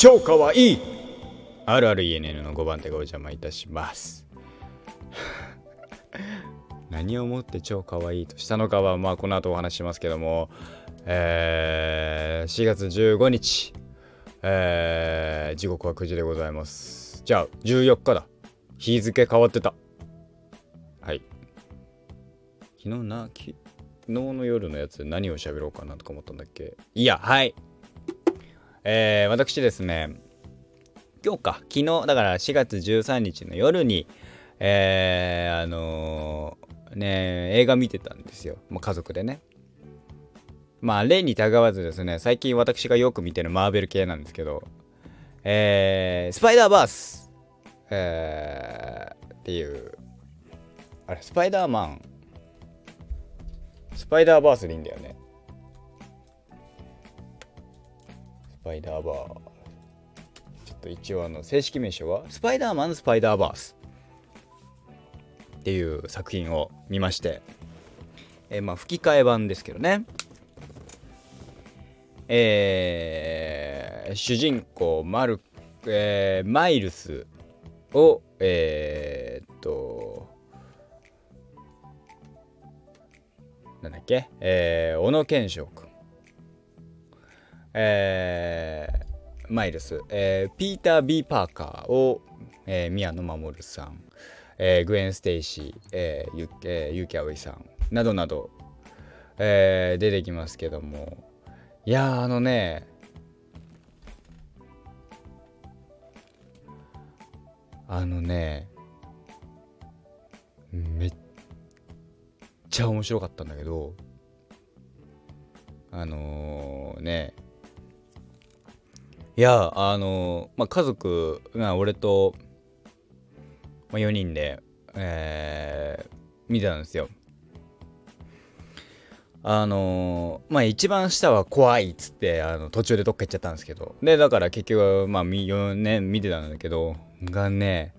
超かわいい。あるある ENN の5番手がお邪魔いたします。何をもって超かわいいとしたのかはまあこの後お話しますけども。えー、4月15日。えー、時刻は9時でございます。じゃあ14日だ。日付変わってた。はい。昨日な昨日の夜のやつ何を喋ろうかなとか思ったんだっけ？いやはい。えー、私ですね今日か昨日だから4月13日の夜にえー、あのー、ね映画見てたんですよ、まあ、家族でね。まあ例にたがわずですね最近私がよく見てるマーベル系なんですけどえー、スパイダーバースえー、っていうあれスパイダーマン。スパイダーバースでいいんだよね。パイダーバー。ちょっと一応あの正式名称はスパイダーマンスパイダーバース。っていう作品を見まして。えー、まあ吹き替え版ですけどね。えー、主人公マル、えー、マイルスをえー、っとなんだっけ？えー、小野賢章君。えー、マイルス、えー、ピーター・ビー・パーカーを、えー、宮野真守さん、えー、グエン・ステイシー、えーゆえー、ゆきあおいさん。などなど、えー、出てきますけども。いやあのねあのねめっちゃ面白かったんだけどあのー、ねいやあの、まあ家族が俺と、まあ、4人で、えー、見てたんですよ。あの、まあ一番下は怖いっつってあの途中でどっか行っちゃったんですけど。でだから結局まあ4年見てたんだけどがね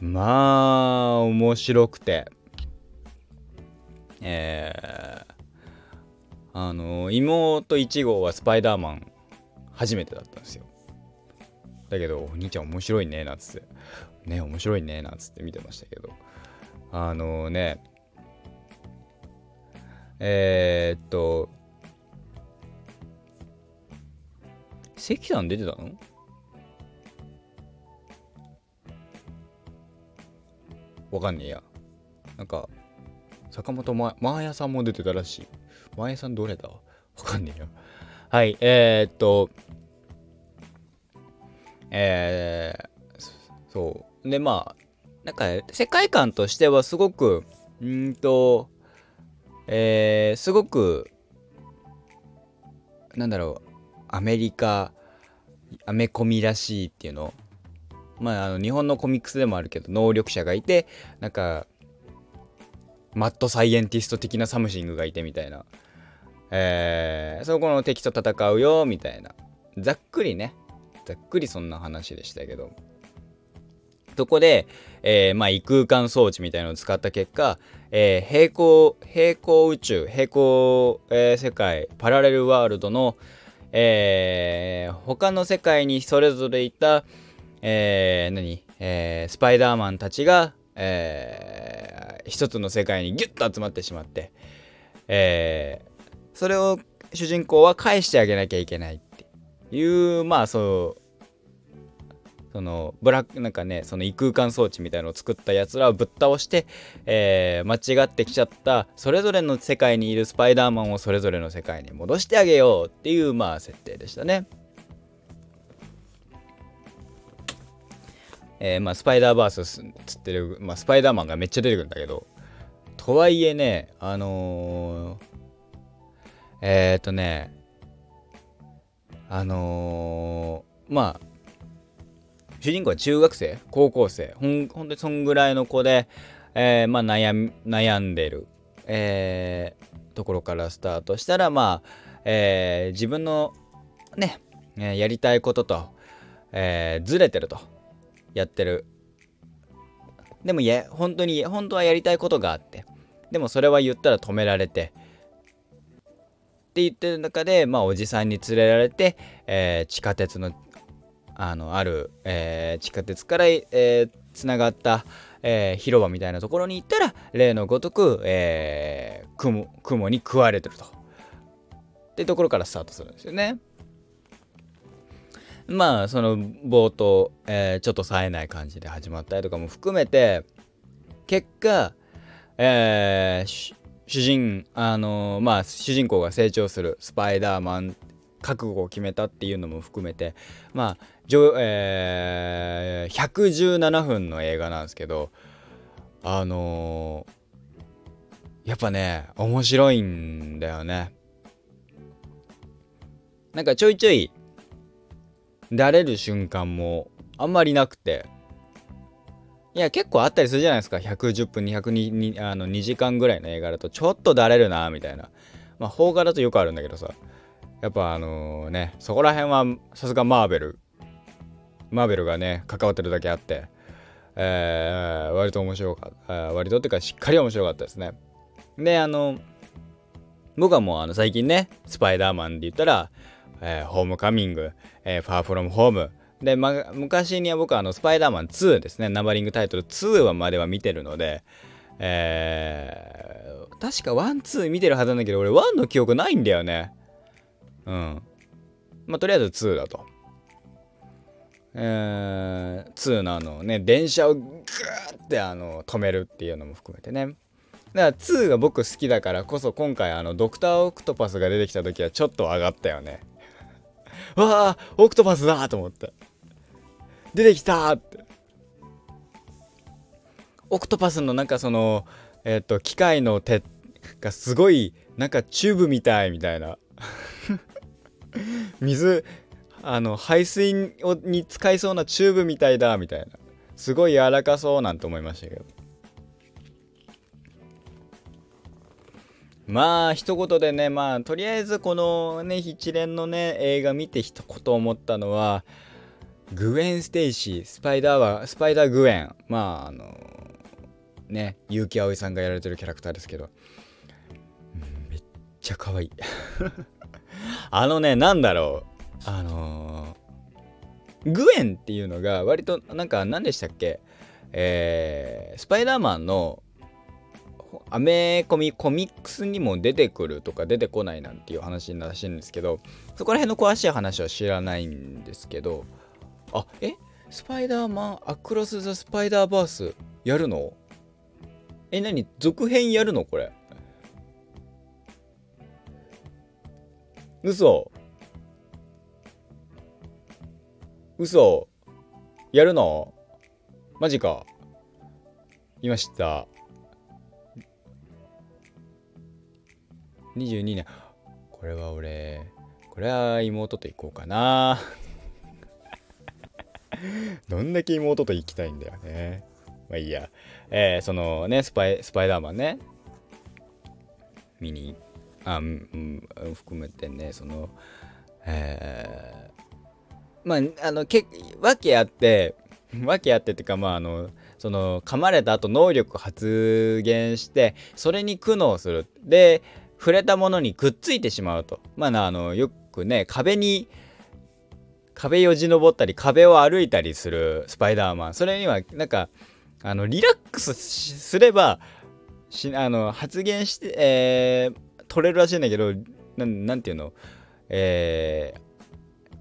まあ面白くて。えー、あの妹1号はスパイダーマン初めてだったんですよだけどお兄ちゃん面白いねなんつってね面白いねなんつって見てましたけどあのねえー、っと関さん出てたの？わかんねえや。なんか、坂本真綾さんも出てたらしい。真綾さんどれだ？わかんねえよ。はい、えー、っと、えー、そう。で、まあ、なんか、世界観としてはすごく、うんと、えー、すごく、なんだろう、アメリカ、アメコミらしいっていうのまあ、あの日本のコミックスでもあるけど能力者がいてなんかマッドサイエンティスト的な something がいてみたいな、えー、そこの敵と戦うよみたいな。ざっくりね。ざっくりそんな話でしたけど。そこで、えー、まあ、異空間装置みたいのを使った結果、えー、平行平行宇宙平行、えー、世界パラレルワールドの、えー、他の世界にそれぞれいた、え、何、え、スパイダーマンたちが、えー、一つの世界にギュッと集まってしまって、えー、それを主人公は返してあげなきゃいけないっていうまあそうそのブラックなんかねその異空間装置みたいのを作ったやつらをぶっ倒して、えー、間違ってきちゃったそれぞれの世界にいるスパイダーマンをそれぞれの世界に戻してあげようっていうまあ設定でしたね。えー、まあ、スパイダーバースっつってる、まあ、スパイダーマンがめっちゃ出てくるんだけど、とはいえね、あのー、えー、っとね、あのー、まあ、主人公は中学生高校生ほんほんとにそんぐらいの子で、えー、まあ悩悩んでる、えー、ところからスタートしたらまあ、えー、自分のね、えやりたいことと、えずれてるとやってる。でもいや、本当に、本当はやりたいことがあって。でもそれは言ったら止められて。って言ってる中で、まあおじさんに連れられて、えー、地下鉄の、あのある、えー、地下鉄から、えー、つながった、えー、広場みたいなところに行ったら例のごとく、えー、雲雲に食われてると。ってところからスタートするんですよね。まあその冒頭、えー、ちょっと冴えない感じで始まったりとかも含めて結果、えー、主人あの、まあ主人公が成長するスパイダーマン覚悟を決めたっていうのも含めてまあ、えー、117分の映画なんですけどあのー、やっぱね面白いんだよね。なんかちょいちょいだれる瞬間もあんまりなくていや結構あったりするじゃないですか。110分202あの2時間ぐらいの映画だとちょっとだれるなみたいな。まあ邦画だとよくあるんだけどさ。やっぱあのねそこら辺はさすがマーベル。マーベルがね関わってるだけあって、えー、割と面白かった、割とっていうかしっかり面白かったですね。であの僕はもうあの最近ねスパイダーマンで言ったら、えー、ホームカミング、えー、ファーフロムホーム。で、ま、昔には僕はあのスパイダーマン2ですねナンバリングタイトル2はまでは見てるのでえー、確かワンツー見てるはずなんだけど俺ワンの記憶ないんだよねうん。まあ、とりあえず2だと。えー、2のあのね、電車をグーってあの止めるっていうのも含めてね。だから2が僕好きだからこそ今回あのドクターオクトパスが出てきた時はちょっと上がったよね。わあオクトパスだと思って。出てきたって。オクトパスのなんかその、えっ、ー、と、機械の手がすごいなんかチューブみたいみたいな。水あの排水に使いそうなチューブみたいだみたいなすごい柔らかそうなんて思いましたけどまあ一言でねまあとりあえずこのね一連のね映画見て一言思ったのはグエン・ステイシースパイダーはスパイダー・グエン。まああのね結城葵さんがやられてるキャラクターですけど。めっちゃ可愛い。あのね、なんだろう。あのー、グエンっていうのが割となんか何でしたっけ？えー、スパイダーマンのアメコミコミックスにも出てくるとか出てこないなんていう話らしいんですけどそこら辺の詳しい話は知らないんですけどあえ？スパイダーマンアクロス・ザ・スパイダーバースやるの？え何？続編やるの？これ。嘘。嘘。やるの？マジか。いました。22年これは俺これは妹と行こうかな。どんだけ妹と行きたいんだよね。まあいいや。えー、そのねスパイスパイダーマンね。見にあ、うん、含めてねそのえー、まああのけ訳あって訳あってっていうかまああのその噛まれた後能力発現してそれに苦悩する。で触れたものにくっついてしまうと。まあなあのよくね壁に壁よじ登ったり壁を歩いたりするスパイダーマンそれにはなんかあのリラックスすればしあの発言して、えー、取れるらしいんだけど、ななんていうの？え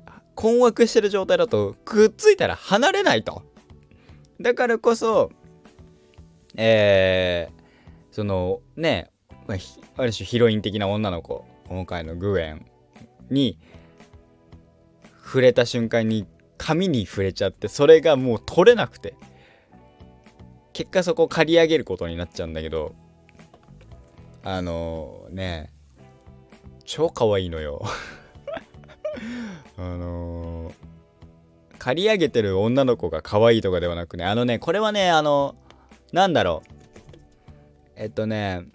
ー、困惑してる状態だとくっついたら離れないと。だからこそ、えー、そのね、ある種ヒロイン的な女の子、今回のグエンに触れた瞬間に髪に触れちゃって、それがもう取れなくて、結果そこ刈り上げることになっちゃうんだけど、あのー、ね超可愛いのよ。あのー、刈り上げてる女の子が可愛いとかではなくねあのねこれはねあのなんだろう。えっとね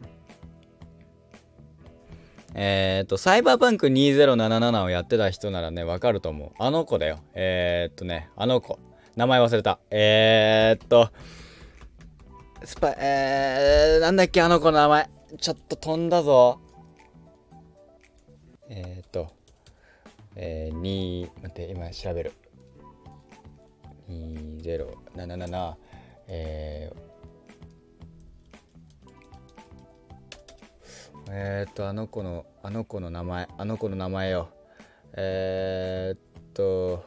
えっ、と、サイバーパンク2077をやってた人ならね、わかると思う。あの子だよ。えー、っとね、あの子。名前忘れた。えー、っと、スパ、えー、なんだっけ、あの子の名前。ちょっと飛んだぞ。えっ、と、えー、2、待って、今調べる。2077えー、えー、っとあの子のあの子の名前あの子の名前よ。えー、っと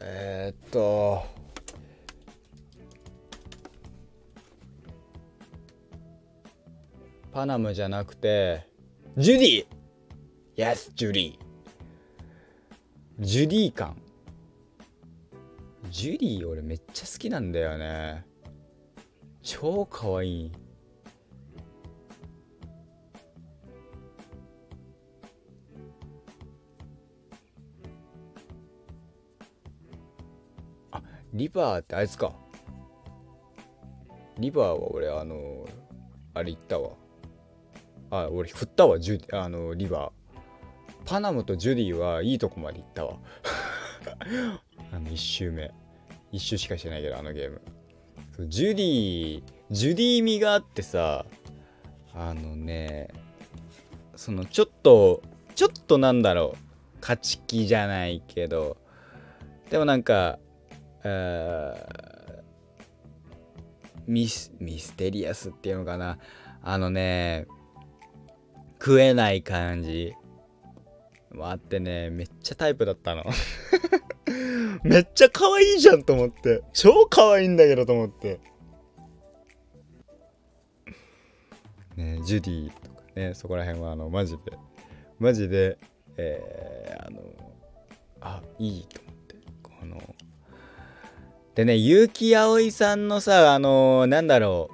えー、っとパナムじゃなくてジュディ。Yes ジュディジュディ感。ジュディ俺めっちゃ好きなんだよね。超かわいい。リバーってあいつか。リバーは俺あのあれ言ったわ。あ俺振ったわジュあのリバー。パナムとジュディはいいとこまで行ったわ。あの1周目。1周しかしてないけどあのゲーム。ジュディジュディ味があってさあのねそのちょっとちょっとなんだろう。勝ち気じゃないけど。でもなんかミスミステリアスっていうのかな。あのね食えない感じ。もあってねめっちゃタイプだったの。めっちゃ可愛いじゃんと思って。超可愛いんだけどと思って。ねジュディとかねそこら辺はあのマジで。マジでえー、あのあいいと思って。このでね、結城葵さんのさ、あのー、なんだろ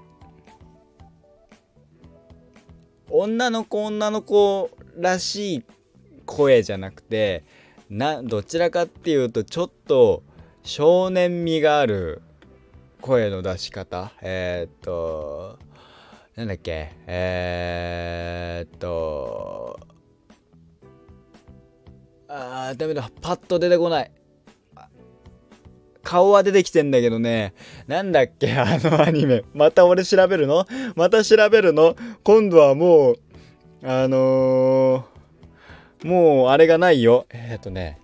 う。女の子女の子らしい声じゃなくて、な、どちらかっていうと、ちょっと少年味がある声の出し方。えー、っと、なんだっけ、えー、っと、あー、ダメだ、パッと出てこない。顔は出てきてんだけどね。なんだっけあのアニメ。また俺調べるの？また調べるの？今度はもう、あのー、もうあれがないよ。えっ、ー、とね。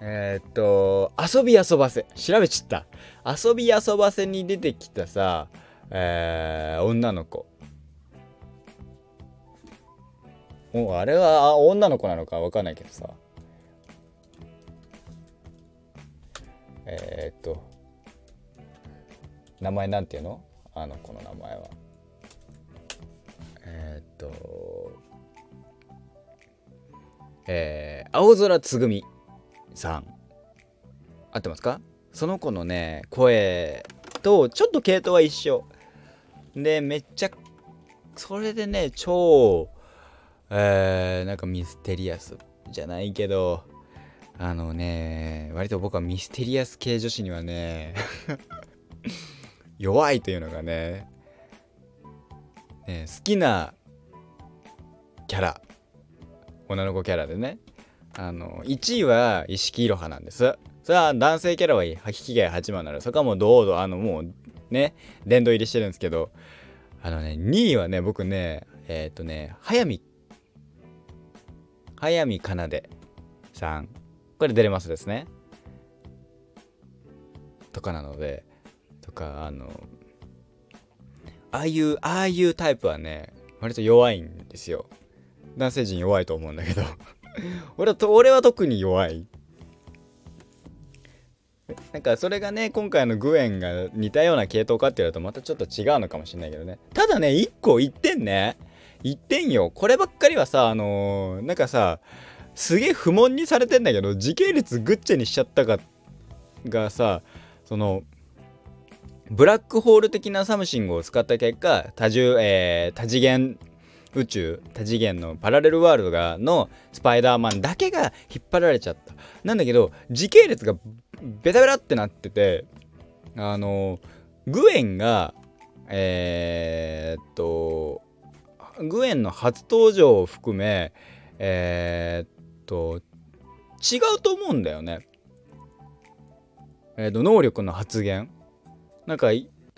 えー、っと、遊び遊ばせ。調べちった。遊び遊ばせに出てきたさ、えー、女の子。もうあれは女の子なのか分かんないけどさ。えー、っと。名前なんていうの？あの子の名前は。えー、っと。えー、青空つぐみさん。合ってますか？その子のね声とちょっと系統は一緒。でめっちゃそれでね超えー、なんかミステリアスじゃないけど、あのね、割と僕はミステリアス系女子にはね 弱いというのがね、ね好きなキャラ、女の子キャラでね、あの、1位は石木いろはなんです。それは男性キャラは引き換え8番なのそこはもう堂々、あの、もうね、殿堂入りしてるんですけど、あのね、2位はね、僕ね、えっ、ー、とね、早見早見かなでさん。これ出れますですね。とかなのでとかあのああいうああいうタイプはね割と弱いんですよ。男性陣弱いと思うんだけど。俺は俺は特に弱い。なんかそれがね今回のグエンが似たような系統かって言われるとまたちょっと違うのかもしれないけどね。ただね1個言ってんね。言ってんよ。こればっかりはさあのー、なんかさすげえ不問にされてんだけど時系列グッチェにしちゃったかがさそのブラックホール的な something を使った結果多重、えー、多次元宇宙多次元のパラレルワールドがのスパイダーマンだけが引っ張られちゃった。なんだけど時系列がベタベタってなっててあのグエンがえー、っとグエンの初登場を含めえー、っと違うと思うんだよね。えー、っと能力の発言なんか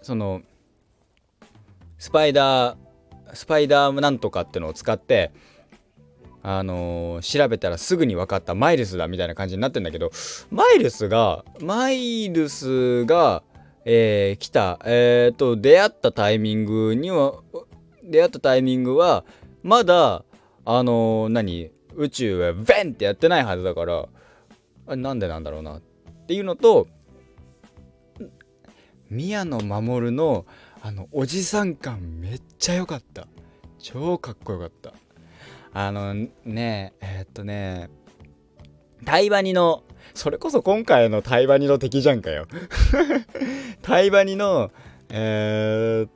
そのスパイダースパイダーなんとかってのを使ってあのー、調べたらすぐに分かったマイルスだみたいな感じになってんだけどマイルスがマイルスが、えー、来たえっ、ー、と出会ったタイミングには出会ったタイミングはまだあの何？宇宙はベンってやってないはずだからあなんでなんだろうな？っていうのと宮野守のあのおじさん感めっちゃ良かった。超かっこよかった。あのねえー、っとねタイバニのそれこそ今回のタイバニの敵じゃんかよ。タイバニのえー、っ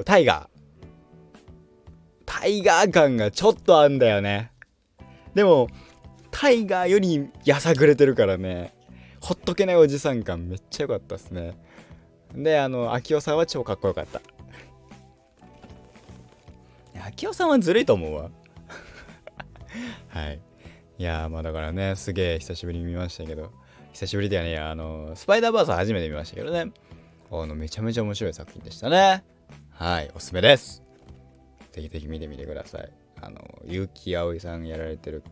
とタイガー。タイガー感がちょっとあんだよね。でもタイガーよりやさぐれてるからね。ほっとけないおじさん感めっちゃ良かったっすね。であの秋夫さんは超かっこよかった。秋夫さんはずるいと思うわ。はい。いやまあだからねすげえ久しぶりに見ましたけど。久しぶりではねあのスパイダーバース初めて見ましたけどね。あのめちゃめちゃ面白い作品でしたね。はいおすすめです。ぜひぜひ見てみてください。あの悠木碧さんやられてる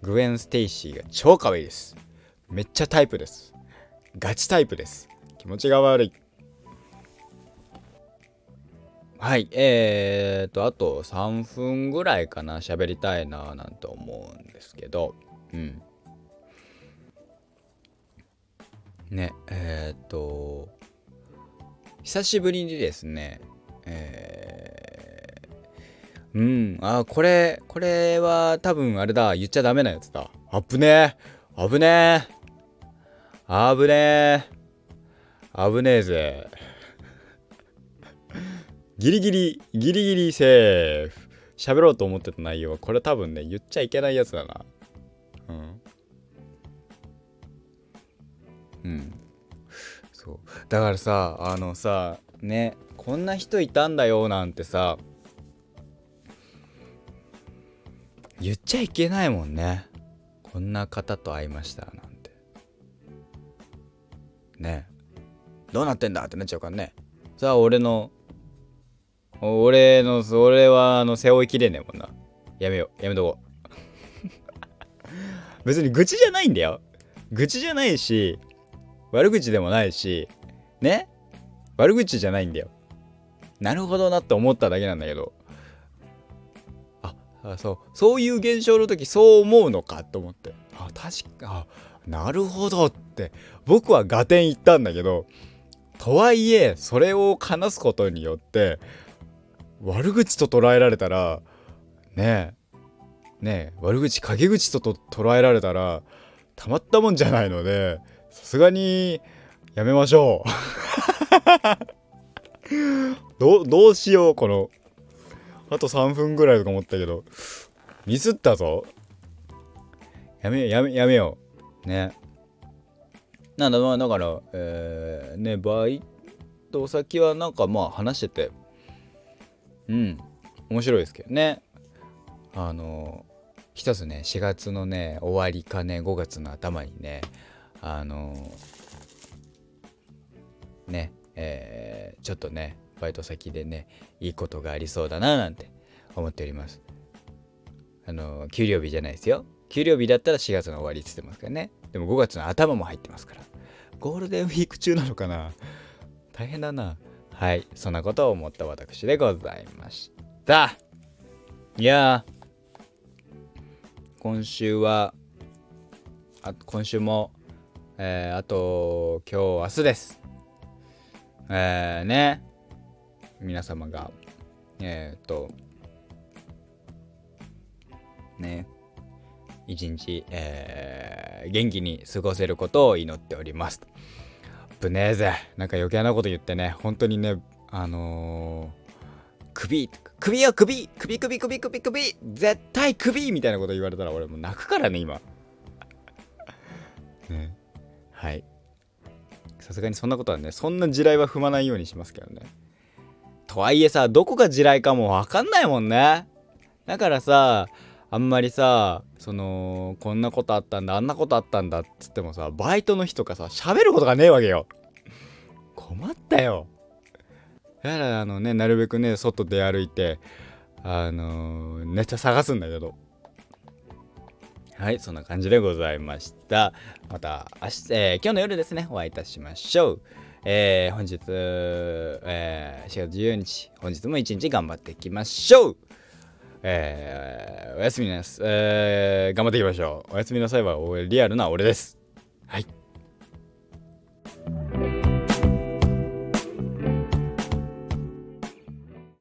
グエン・ステイシーが超可愛いです。めっちゃタイプです。ガチタイプです。気持ちが悪い。はいえーとあと3分ぐらいかな。喋りたいななんて思うんですけど。うん。ねえっ、ー、と久しぶりにですねえー、うんあこれこれは多分あれだ言っちゃダメなやつだあぶねえ危ねえ危ねえ危ねえぜギリギリ、ギリギリセーフ。喋ろうと思ってた内容は、これ多分ね、言っちゃいけないやつだな。うん。うん。そう。だからさ、あのさ、ね、こんな人いたんだよなんてさ、言っちゃいけないもんね。こんな方と会いましたなんて。ね。どうなってんだってなっちゃうからね。さあ、俺の俺の、それは、あの、背負いきれねえもんな。やめよう。やめとこう。別に愚痴じゃないんだよ。愚痴じゃないし、悪口でもないし、ね悪口じゃないんだよ。なるほどなって思っただけなんだけど。あ、そう。そういう現象の時そう思うのかと思って。あ、確か、あ、なるほどって。僕は合点言ったんだけど、とはいえ、それを話すことによって、悪口と捉えられたらねえねえ悪口陰口とと捉えられたらたまったもんじゃないのでさすがにやめましょう どうしようこのあと3分ぐらいとか思ったけどミスったぞ。やめやめやめよう。ね。なんだまあだからえー、ねバイト先はなんかまあ話してて。うん。面白いですけど。ね。あの一つね4月のね終わりかね5月の頭にねあのねえー、ちょっとねバイト先でねいいことがありそうだななんて思っております。あの給料日じゃないですよ。給料日だったら4月の終わりっつってますからね。でも5月の頭も入ってますから。ゴールデンウィーク中なのかな。大変だな。はいそんなことを思った私でございました。いや今週はあ今週も、えー、あと今日明日です。えー、ね。皆様がえっ、とね一日、えー、元気に過ごせることを祈っております。ぶねえぜ。なんか余計なこと言ってね。本当にねあのー、首首よ首首首首首首絶対首みたいなこと言われたら俺もう泣くからね今。ね。はい。さすがにそんなことはねそんな地雷は踏まないようにしますけどね。とはいえさどこが地雷かもわかんないもんね。だからさあんまりさそのこんなことあったんだあんなことあったんだっつってもさバイトの日とかさ喋ることがねえわけよ。困ったよ。だからあのねなるべくね外出歩いてあのー、ネタ探すんだけど。はいそんな感じでございました。また明日、えー、今日の夜ですねお会いいたしましょう。えー、本日、えー、4月14日本日も一日頑張っていきましょう。えー、おやすみなさい、えー、頑張っていきましょう。おやすみなさいはリアルな俺です。はい。